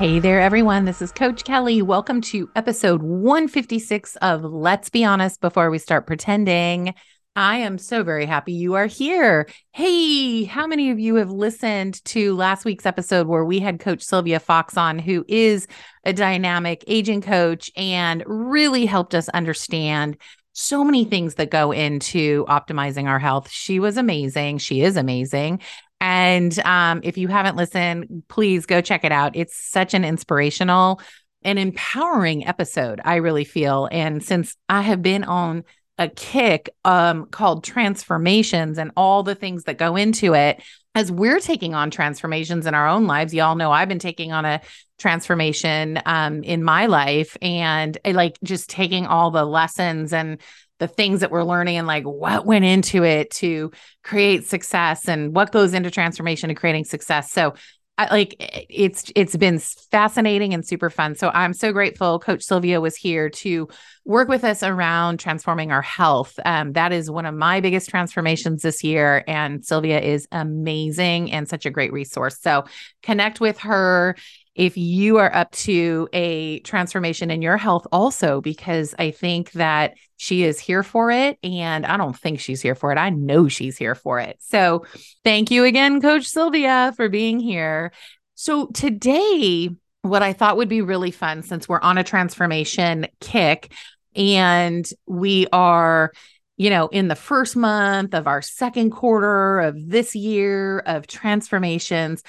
Hey there, everyone. This is Coach Kelly. Welcome to episode 156 of Let's Be Honest Before We Start Pretending. I am so very happy you are here. Hey, how many of you have listened to last week's episode where we had Coach Sylvia Fox on, who is a dynamic aging coach and really helped us understand so many things that go into optimizing our health. She was amazing. She is amazing. And um, if you haven't listened, please go check it out. It's such an inspirational and empowering episode, I really feel. And since I have been on a kick um, called transformations and all the things that go into it, as we're taking on transformations in our own lives, y'all know I've been taking on a transformation um, in my life and eh, like just taking all the lessons and the things that we're learning and like what went into it to create success and what goes into transformation and creating success. So I, like it's it's been fascinating and super fun. So I'm so grateful Coach Sylvia was here to work with us around transforming our health. Um, that is one of my biggest transformations this year, and Sylvia is amazing and such a great resource. So connect with her if you are up to a transformation in your health also because i think that she is here for it and i don't think she's here for it. I know she's here for it. So thank you again coach sylvia for being here. So today what i thought would be really fun since we're on a transformation kick and we are you know, in the first month of our second quarter of this year of transformations,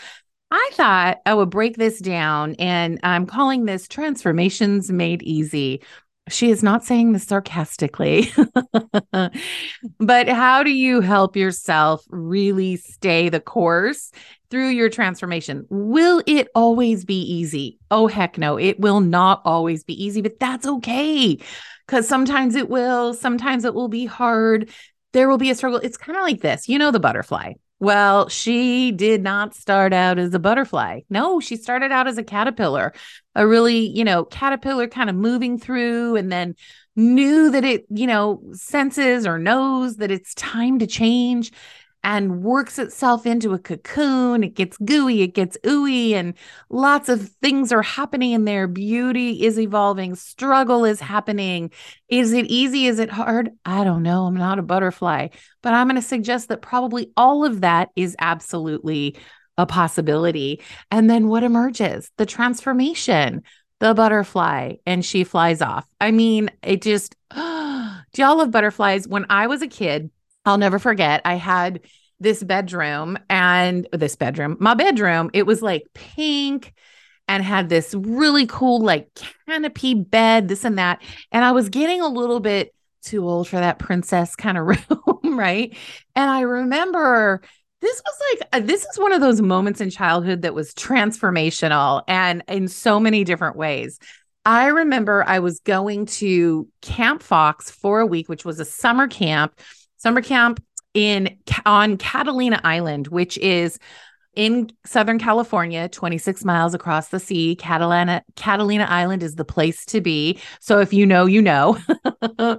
I thought oh, I would break this down, and I'm calling this Transformations Made Easy. She is not saying this sarcastically, but how do you help yourself really stay the course through your transformation? Will it always be easy? Oh, heck no, it will not always be easy, but that's okay because sometimes it will, sometimes it will be hard. There will be a struggle. It's kind of like this you know, the butterfly well, she did not start out as a butterfly. No, she started out as a caterpillar, a really, you know, caterpillar kind of moving through and then knew that it, you know, senses or knows that it's time to change and works itself into a cocoon. It gets gooey, it gets ooey, and lots of things are happening in there. Beauty is evolving, struggle is happening. Is it easy? Is it hard? I don't know. I'm not a butterfly, but I'm going to suggest that probably all of that is absolutely a possibility. And then what emerges? The transformation, the butterfly, and she flies off. I mean, it just, do y'all love butterflies? When I was a kid, I'll never forget. I had this bedroom and this bedroom, my bedroom, it was like pink and had this really cool like canopy bed, this and that. And I was getting a little bit too old for that princess kind of room, right? And I remember this was like uh, this is one of those moments in childhood that was transformational and in so many different ways. I remember I was going to Camp Fox for a week, which was a summer camp summer camp in on Catalina Island, which is in Southern California, 26 miles across the sea. Catalina Catalina Island is the place to be. So if you know, you know. so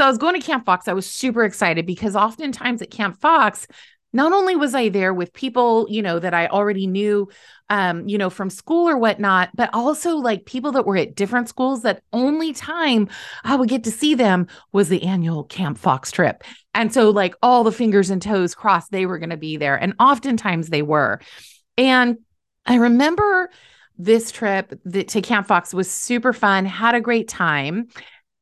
I was going to Camp Fox. I was super excited because oftentimes at Camp Fox, not only was I there with people, you know, that I already knew, um, you know, from school or whatnot, but also like people that were at different schools that only time I would get to see them was the annual Camp Fox trip. And so, like, all the fingers and toes crossed, they were going to be there. And oftentimes they were. And I remember this trip that, to Camp Fox was super fun, had a great time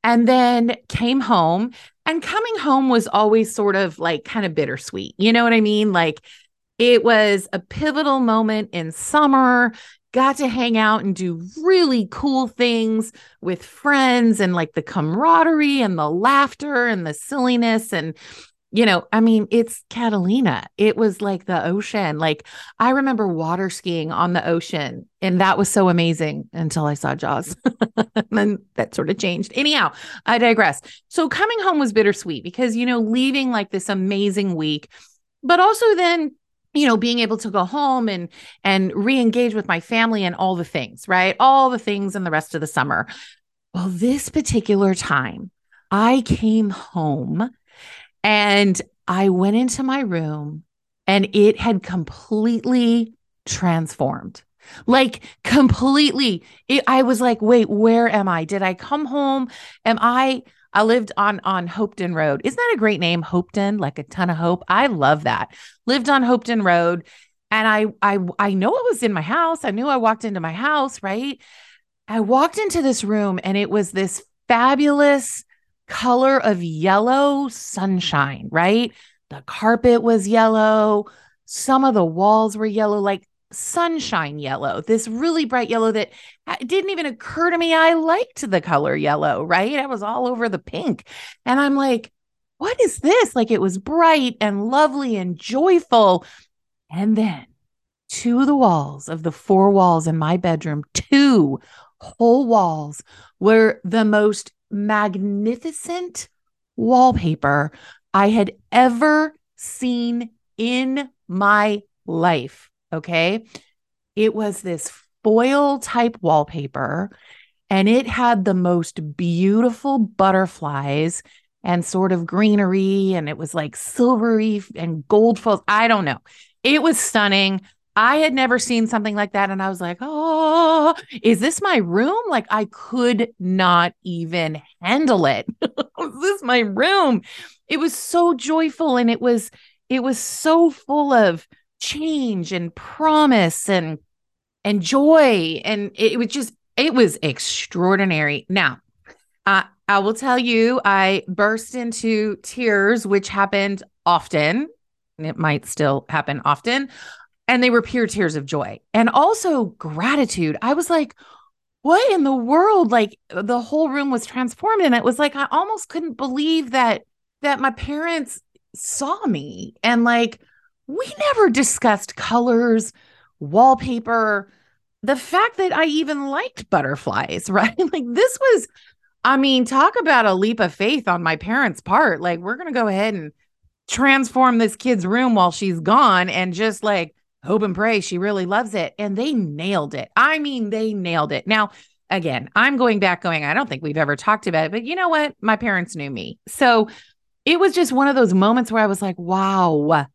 and then came home and coming home was always sort of like kind of bittersweet. You know what I mean? Like It was a pivotal moment in summer. Got to hang out and do really cool things with friends and like the camaraderie and the laughter and the silliness. And you know, I mean, it's Catalina. It was like the ocean. Like I remember water skiing on the ocean, and that was so amazing until I saw Jaws. and then that sort of changed. Anyhow, I digress. So coming home was bittersweet because, you know, leaving like this amazing week, but also then you know being able to go home and and re-engage with my family and all the things right all the things in the rest of the summer well this particular time i came home and I went into my room and it had completely transformed. Like completely. It, I was like, wait, where am I? Did I come home? Am I I lived on on Hopeton Road. Isn't that a great name? Hopeton, like a ton of hope. I love that. Lived on Hopeton Road and I I I know it was in my house. I knew I walked into my house, right? I walked into this room and it was this fabulous color of yellow sunshine, right? The carpet was yellow. Some of the walls were yellow, like sunshine yellow, this really bright yellow that didn't even occur to me. I liked the color yellow, right? I was all over the pink. And I'm like, what is this? Like it was bright and lovely and joyful. And then to the walls of the four walls in my bedroom, two whole walls were the most magnificent wallpaper I had ever seen in my life. Okay. It was this foil type wallpaper and it had the most beautiful butterflies and sort of greenery and it was like silvery and gold foils. I don't know. It was stunning. I had never seen something like that. And I was like, oh, is this my room? Like, I could not even handle it. is this my room? It was so joyful and it was, it was so full of change and promise and, and joy. And it, it was just, it was extraordinary. Now, uh, I will tell you, I burst into tears, which happened often. It might still happen often and they were pure tears of joy and also gratitude. I was like, what in the world? Like the whole room was transformed. And it was like, I almost couldn't believe that, that my parents saw me and like, we never discussed colors, wallpaper, the fact that I even liked butterflies, right? Like this was, I mean, talk about a leap of faith on my parents' part. Like, we're going to go ahead and transform this kid's room while she's gone and just like hope and pray she really loves it. And they nailed it. I mean, they nailed it. Now, again, I'm going back, going, I don't think we've ever talked about it, but you know what? My parents knew me. So it was just one of those moments where I was like, wow.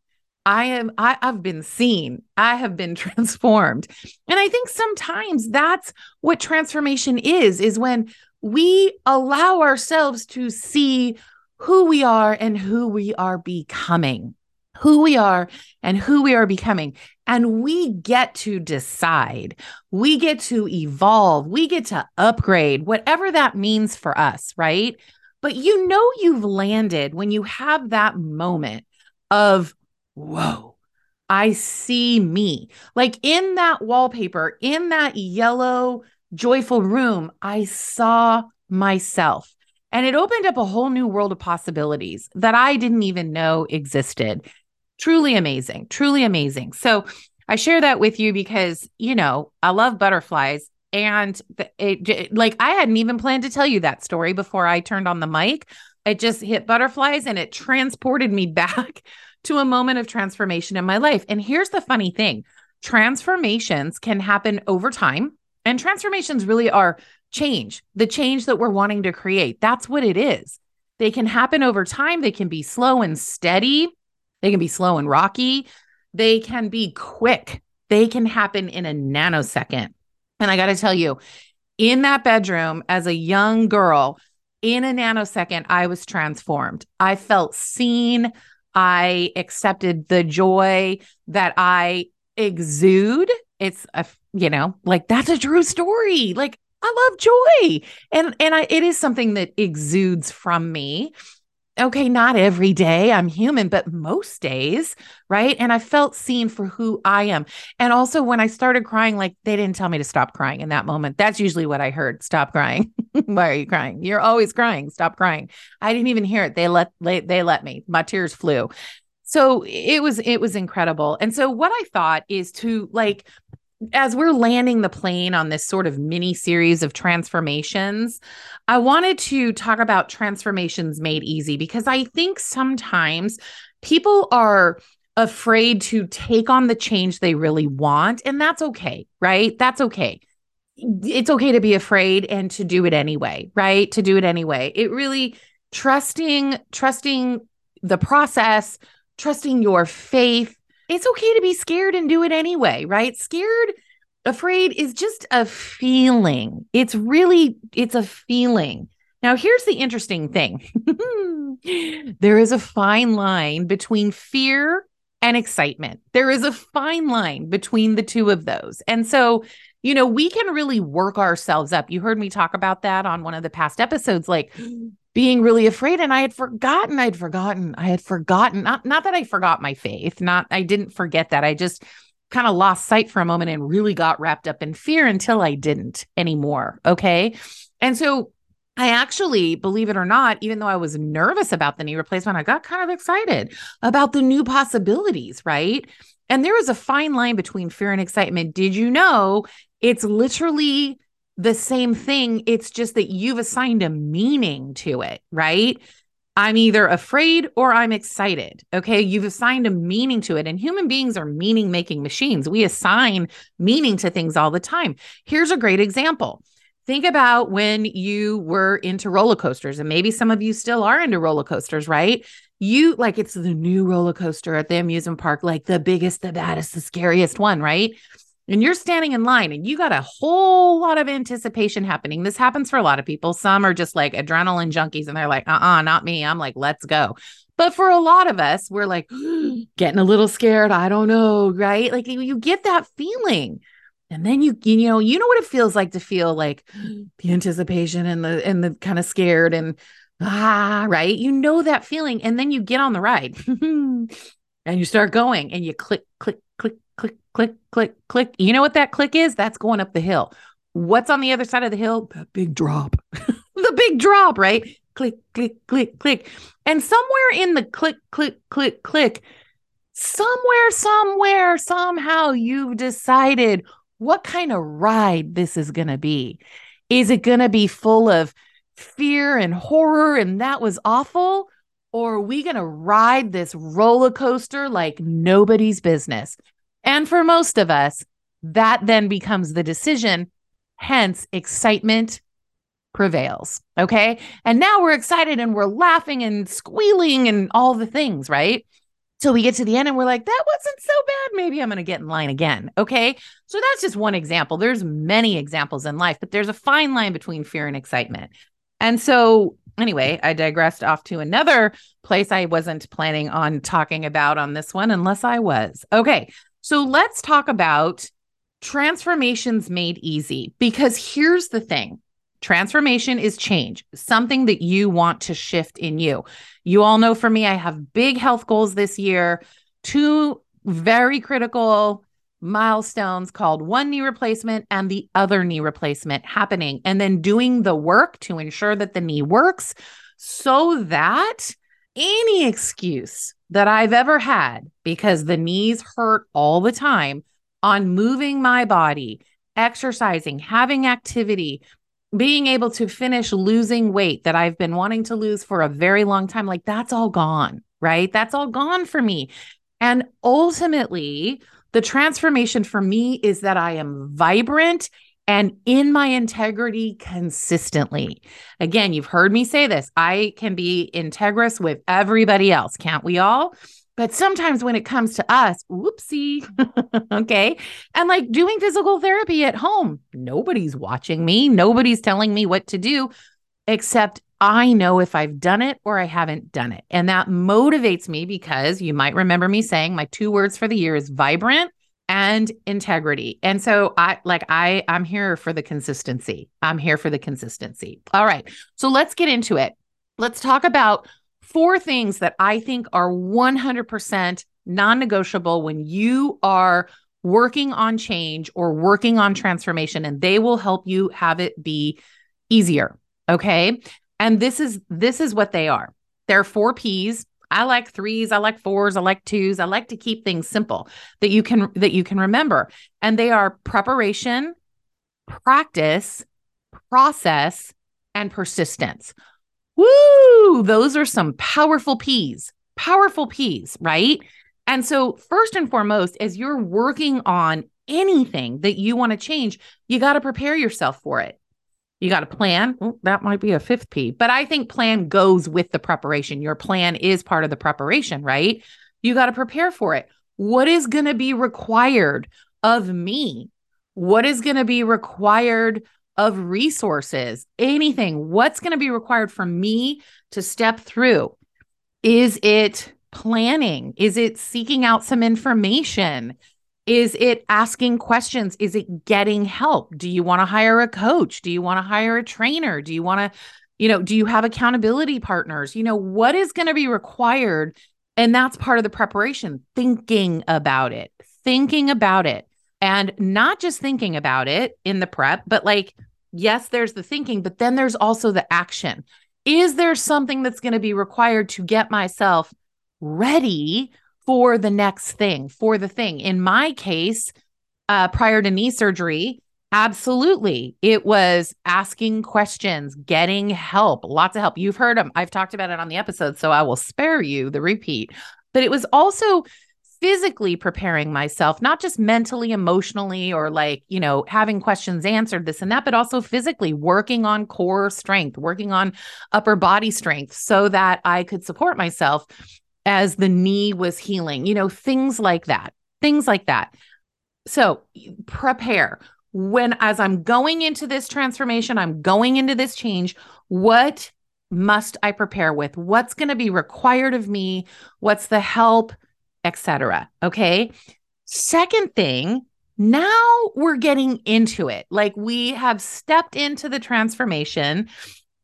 I am I, I've been seen. I have been transformed. And I think sometimes that's what transformation is, is when we allow ourselves to see who we are and who we are becoming who we are and who we are becoming. And we get to decide, we get to evolve, we get to upgrade, whatever that means for us, right? But you know, you've landed when you have that moment of, whoa, I see me. Like in that wallpaper, in that yellow, joyful room, I saw myself. And it opened up a whole new world of possibilities that I didn't even know existed truly amazing, truly amazing. So I share that with you because, you know, I love butterflies. And it, it, like, I hadn't even planned to tell you that story before I turned on the mic. It just hit butterflies and it transported me back to a moment of transformation in my life. And here's the funny thing transformations can happen over time, and transformations really are change, the change that we're wanting to create. That's what it is. They can happen over time, they can be slow and steady they can be slow and rocky. They can be quick. They can happen in a nanosecond. And I got to tell you, in that bedroom as a young girl, in a nanosecond, I was transformed. I felt seen. I accepted the joy that I exude. It's a, you know, like that's a true story. Like I love joy. And and I it is something that exudes from me. Okay, not every day, I'm human, but most days, right? And I felt seen for who I am. And also, when I started crying, like they didn't tell me to stop crying in that moment. That's usually what I heard stop crying. Why are you crying? You're always crying. Stop crying. I didn't even hear it. They let, they, they let me. My tears flew. So it was, it was incredible. And so, what I thought is to like, as we're landing the plane on this sort of mini series of transformations, I wanted to talk about transformations made easy because I think sometimes people are afraid to take on the change they really want. And that's okay, right? That's okay. It's okay to be afraid and to do it anyway, right? To do it anyway. It really trusting, trusting the process, trusting your faith, it's okay to be scared and do it anyway, right? Scared, afraid is just a feeling. It's really, it's a feeling. Now, here's the interesting thing there is a fine line between fear and excitement. There is a fine line between the two of those. And so, you know, we can really work ourselves up. You heard me talk about that on one of the past episodes. Like, being really afraid and I had forgotten I'd forgotten I had forgotten not not that I forgot my faith not I didn't forget that I just kind of lost sight for a moment and really got wrapped up in fear until I didn't anymore okay and so I actually, believe it or not, even though I was nervous about the knee replacement, I got kind of excited about the new possibilities, right? And there is a fine line between fear and excitement. Did you know it's literally the same thing. It's just that you've assigned a meaning to it, right? I'm either afraid or I'm excited. Okay. You've assigned a meaning to it. And human beings are meaning making machines. We assign meaning to things all the time. Here's a great example. Think about when you were into roller coasters, and maybe some of you still are into roller coasters, right? You like it's the new roller coaster at the amusement park, like the biggest, the baddest, the scariest one, right? And you're standing in line and you got a whole lot of anticipation happening. This happens for a lot of people. Some are just like adrenaline junkies and they're like, uh uh-uh, uh not me. I'm like, let's go. But for a lot of us, we're like getting a little scared. I don't know. Right. Like you, get that feeling. And then you, you know, you know what it feels like to feel like the anticipation and the, and the kind of scared and ah, right. You know that feeling. And then you get on the ride and you start going and you click, click, click, click, click. You know what that click is? That's going up the hill. What's on the other side of the hill? That big drop. the big drop, right? Click, click, click, click. And somewhere in the click, click, click, click, somewhere, somewhere, somehow you've decided what kind of ride this is going to be. Is it going to be full of fear and horror and that was awful? Or are we going to ride this roller coaster like nobody's business? And for most of us, that then becomes the decision. Hence, excitement prevails. Okay. And now we're excited and we're laughing and squealing and all the things, right? So we get to the end and we're like, that wasn't so bad. Maybe I'm going to get in line again. Okay. So that's just one example. There's many examples in life, but there's a fine line between fear and excitement. And so, anyway, I digressed off to another place I wasn't planning on talking about on this one, unless I was. Okay. So let's talk about transformations made easy because here's the thing transformation is change, something that you want to shift in you. You all know for me, I have big health goals this year, two very critical milestones called one knee replacement and the other knee replacement happening, and then doing the work to ensure that the knee works so that any excuse that I've ever had because the knees hurt all the time on moving my body, exercising, having activity, being able to finish losing weight that I've been wanting to lose for a very long time, like that's all gone, right? That's all gone for me. And ultimately, the transformation for me is that I am vibrant and in my integrity consistently. Again, you've heard me say this. I can be integrous with everybody else, can't we all? But sometimes when it comes to us, whoopsie. okay. And like doing physical therapy at home, nobody's watching me, nobody's telling me what to do, except I know if I've done it or I haven't done it. And that motivates me because you might remember me saying my two words for the year is vibrant and integrity. And so I like I I'm here for the consistency. I'm here for the consistency. All right. So let's get into it. Let's talk about four things that I think are 100% non negotiable when you are working on change or working on transformation, and they will help you have it be easier. Okay. And this is this is what they are. There are four P's. I like threes, I like fours, I like twos. I like to keep things simple that you can that you can remember. And they are preparation, practice, process, and persistence. Woo! Those are some powerful P's. Powerful P's, right? And so, first and foremost, as you're working on anything that you want to change, you got to prepare yourself for it. You got a plan. Well, that might be a fifth P, but I think plan goes with the preparation. Your plan is part of the preparation, right? You got to prepare for it. What is going to be required of me? What is going to be required of resources? Anything? What's going to be required for me to step through? Is it planning? Is it seeking out some information? Is it asking questions? Is it getting help? Do you want to hire a coach? Do you want to hire a trainer? Do you want to, you know, do you have accountability partners? You know, what is going to be required? And that's part of the preparation, thinking about it, thinking about it, and not just thinking about it in the prep, but like, yes, there's the thinking, but then there's also the action. Is there something that's going to be required to get myself ready for the next thing, for the thing. In my case, uh, prior to knee surgery, absolutely. It was asking questions, getting help, lots of help. You've heard them. I've talked about it on the episode, so I will spare you the repeat. But it was also physically preparing myself, not just mentally, emotionally, or like, you know, having questions answered, this and that, but also physically working on core strength, working on upper body strength so that I could support myself as the knee was healing, you know, things like that, things like that. So prepare when, as I'm going into this transformation, I'm going into this change, what must I prepare with? What's going to be required of me? What's the help, etc. Okay. Second thing, now we're getting into it. Like we have stepped into the transformation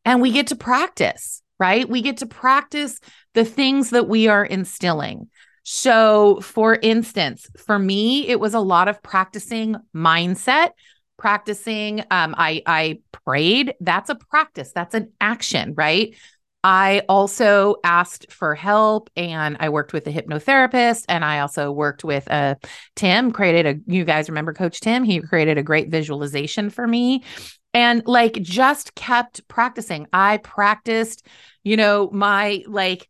and we get to practice, right? We get to practice the things that we are instilling. So, for instance, for me, it was a lot of practicing mindset, practicing. Um, I I prayed. That's a practice. That's an action, right? I also asked for help and I worked with a hypnotherapist and I also worked with uh, Tim, created a, you guys remember Coach Tim? He created a great visualization for me and like just kept practicing. I practiced, you know, my like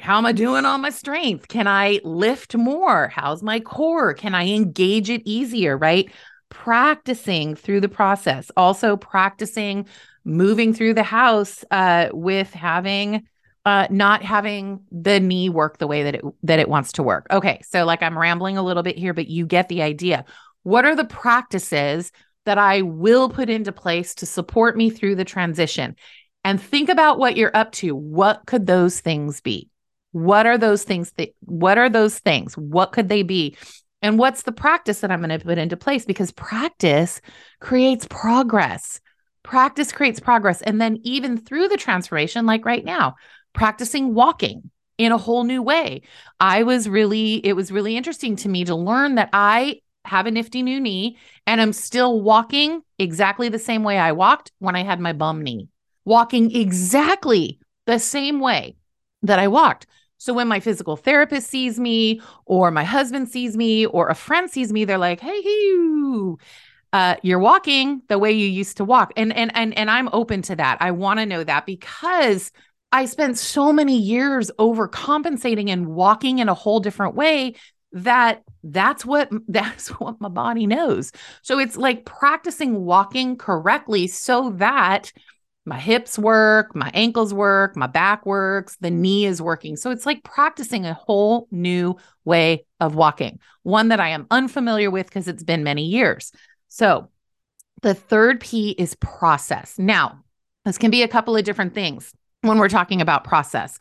how am I doing on my strength? Can I lift more? How's my core? Can I engage it easier? Right. Practicing through the process, also practicing moving through the house uh, with having uh, not having the knee work the way that it that it wants to work. Okay, so like I'm rambling a little bit here, but you get the idea. What are the practices that I will put into place to support me through the transition? And think about what you're up to. What could those things be? What are those things that what are those things? What could they be? And what's the practice that I'm going to put into place? Because practice creates progress. Practice creates progress. And then, even through the transformation, like right now, practicing walking in a whole new way. I was really, it was really interesting to me to learn that I have a nifty new knee and I'm still walking exactly the same way I walked when I had my bum knee, walking exactly the same way that I walked. So when my physical therapist sees me, or my husband sees me, or a friend sees me, they're like, "Hey, you, uh, you're walking the way you used to walk," and and and and I'm open to that. I want to know that because I spent so many years overcompensating and walking in a whole different way that that's what that's what my body knows. So it's like practicing walking correctly so that my hips work, my ankles work, my back works, the knee is working. So it's like practicing a whole new way of walking, one that I am unfamiliar with because it's been many years. So the third P is process. Now, this can be a couple of different things when we're talking about process,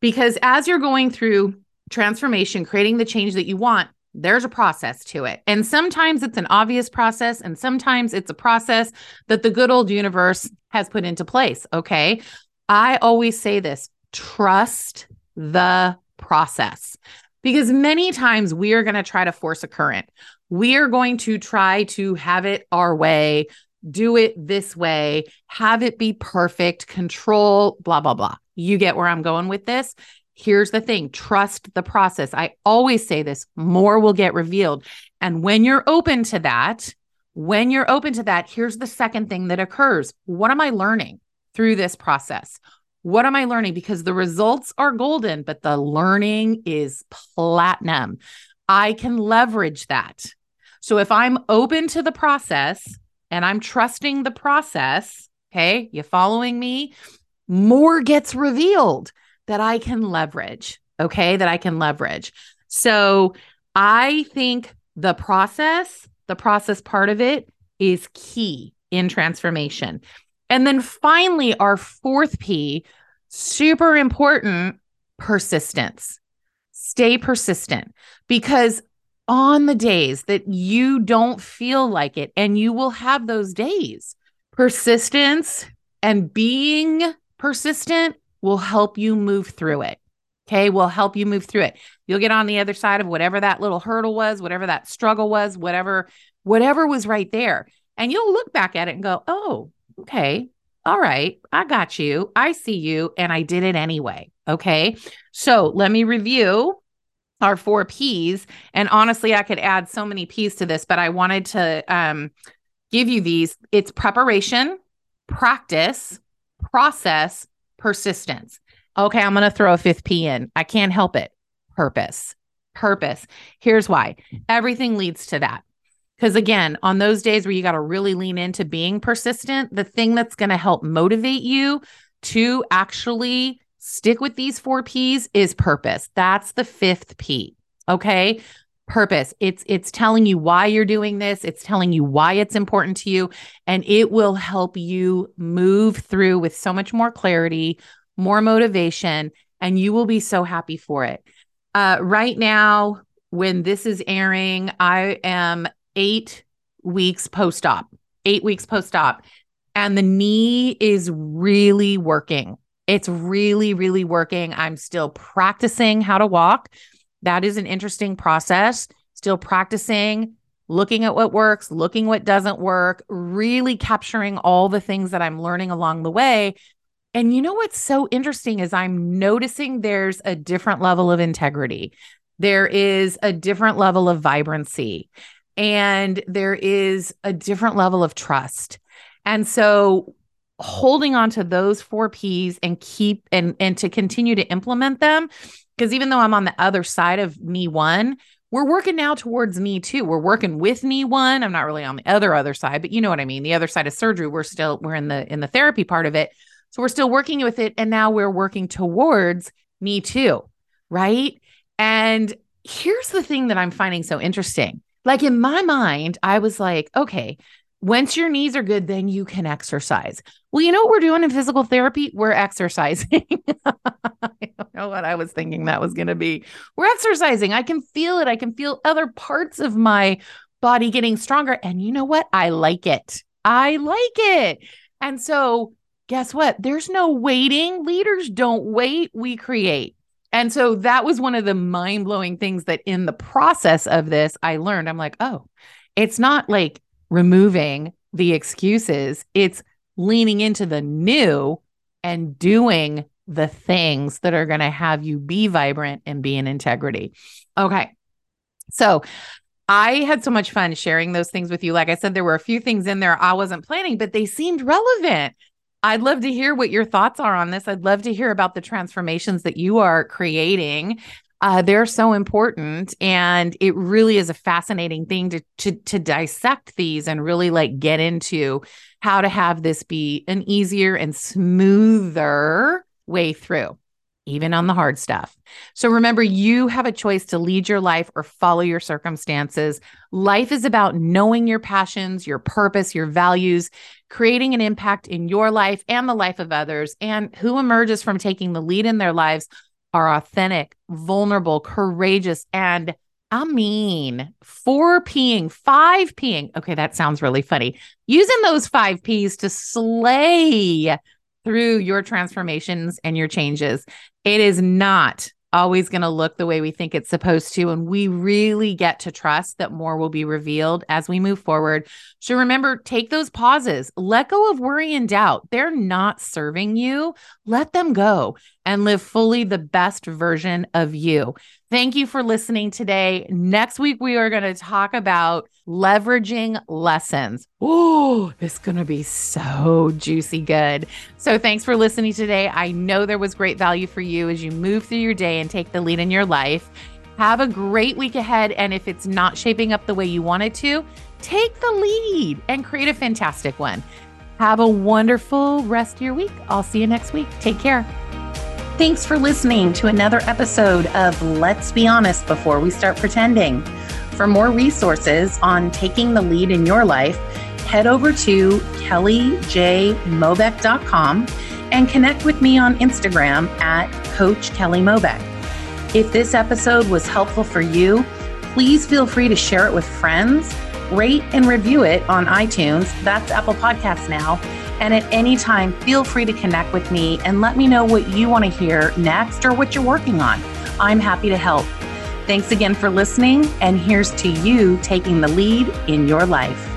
because as you're going through transformation, creating the change that you want, there's a process to it. And sometimes it's an obvious process, and sometimes it's a process that the good old universe has put into place. Okay. I always say this trust the process. Because many times we are going to try to force a current. We are going to try to have it our way, do it this way, have it be perfect, control, blah, blah, blah. You get where I'm going with this? Here's the thing trust the process. I always say this more will get revealed. And when you're open to that, when you're open to that, here's the second thing that occurs. What am I learning through this process? What am I learning? Because the results are golden, but the learning is platinum. I can leverage that. So if I'm open to the process and I'm trusting the process, okay, you following me? More gets revealed that I can leverage, okay, that I can leverage. So I think the process, the process part of it is key in transformation. And then finally, our fourth P, super important persistence. Stay persistent because on the days that you don't feel like it, and you will have those days, persistence and being persistent will help you move through it. Okay, will help you move through it. You'll get on the other side of whatever that little hurdle was, whatever that struggle was, whatever whatever was right there. And you'll look back at it and go, "Oh, okay. All right. I got you. I see you and I did it anyway." Okay? So, let me review our four P's and honestly, I could add so many P's to this, but I wanted to um give you these. It's preparation, practice, process, persistence. Okay, I'm going to throw a fifth P in. I can't help it. Purpose. Purpose. Here's why everything leads to that. Because again, on those days where you got to really lean into being persistent, the thing that's going to help motivate you to actually stick with these four P's is purpose. That's the fifth P. Okay purpose. It's it's telling you why you're doing this. It's telling you why it's important to you and it will help you move through with so much more clarity more motivation and you will be so happy for it. Uh, right now when this is airing i am eight weeks post-op eight weeks post-op and the knee is really working. It's really really working. I'm still practicing how to walk that is an interesting process. Still practicing, looking at what works, looking what doesn't work, really capturing all the things that I'm learning along the way. And you know what's so interesting is I'm noticing there's a different level of integrity. There is a different level of vibrancy and there is a different level of trust. And so holding on to those four P's and keep and and to continue to implement them because even though I'm on the other side of knee one, we're working now towards knee two. We're working with knee one. I'm not really on the other other side, but you know what I mean. The other side of surgery, we're still we're in the in the therapy part of it. So we're still working with it and now we're working towards knee two, right? And here's the thing that I'm finding so interesting. Like in my mind, I was like, okay, once your knees are good, then you can exercise. Well, you know what we're doing in physical therapy? We're exercising. I don't know what I was thinking that was going to be. We're exercising. I can feel it. I can feel other parts of my body getting stronger. And you know what? I like it. I like it. And so, guess what? There's no waiting. Leaders don't wait, we create. And so that was one of the mind blowing things that in the process of this, I learned. I'm like, oh, it's not like removing the excuses, it's leaning into the new and doing the things that are going to have you be vibrant and be in integrity. Okay. So I had so much fun sharing those things with you. Like I said, there were a few things in there I wasn't planning, but they seemed relevant. I'd love to hear what your thoughts are on this. I'd love to hear about the transformations that you are creating uh, they're so important and it really is a fascinating thing to, to to dissect these and really like get into how to have this be an easier and smoother way through even on the hard stuff. So remember, you have a choice to lead your life or follow your circumstances. Life is about knowing your passions, your purpose, your values, creating an impact in your life and the life of others. And who emerges from taking the lead in their lives are authentic, vulnerable, courageous, and I mean, four peeing, five peeing. Okay, that sounds really funny. Using those five P's to slay through your transformations and your changes. It is not always going to look the way we think it's supposed to. And we really get to trust that more will be revealed as we move forward. So remember, take those pauses, let go of worry and doubt. They're not serving you. Let them go and live fully the best version of you. Thank you for listening today. Next week, we are going to talk about leveraging lessons. Oh, it's going to be so juicy good. So, thanks for listening today. I know there was great value for you as you move through your day and take the lead in your life. Have a great week ahead. And if it's not shaping up the way you wanted to, take the lead and create a fantastic one. Have a wonderful rest of your week. I'll see you next week. Take care. Thanks for listening to another episode of Let's Be Honest Before We Start Pretending. For more resources on taking the lead in your life, head over to kellyjmeerbott.com and connect with me on Instagram at Coach Kelly Meerbott. If this episode was helpful for you, please feel free to share it with friends, rate and review it on iTunes. That's Apple Podcasts now and at any time, feel free to connect with me and let me know what you want to hear next or what you're working on. I'm happy to help. Thanks again for listening, and here's to you taking the lead in your life.